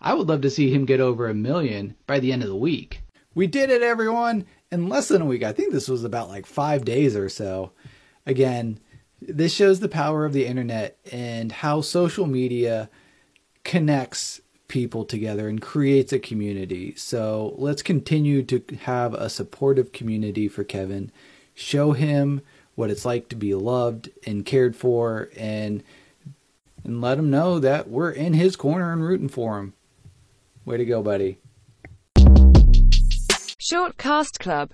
I would love to see him get over a million by the end of the week. We did it, everyone, in less than a week. I think this was about like five days or so. Again, this shows the power of the internet and how social media connects people together and creates a community. So let's continue to have a supportive community for Kevin. Show him what it's like to be loved and cared for and and let him know that we're in his corner and rooting for him. Way to go, buddy. Short Cast Club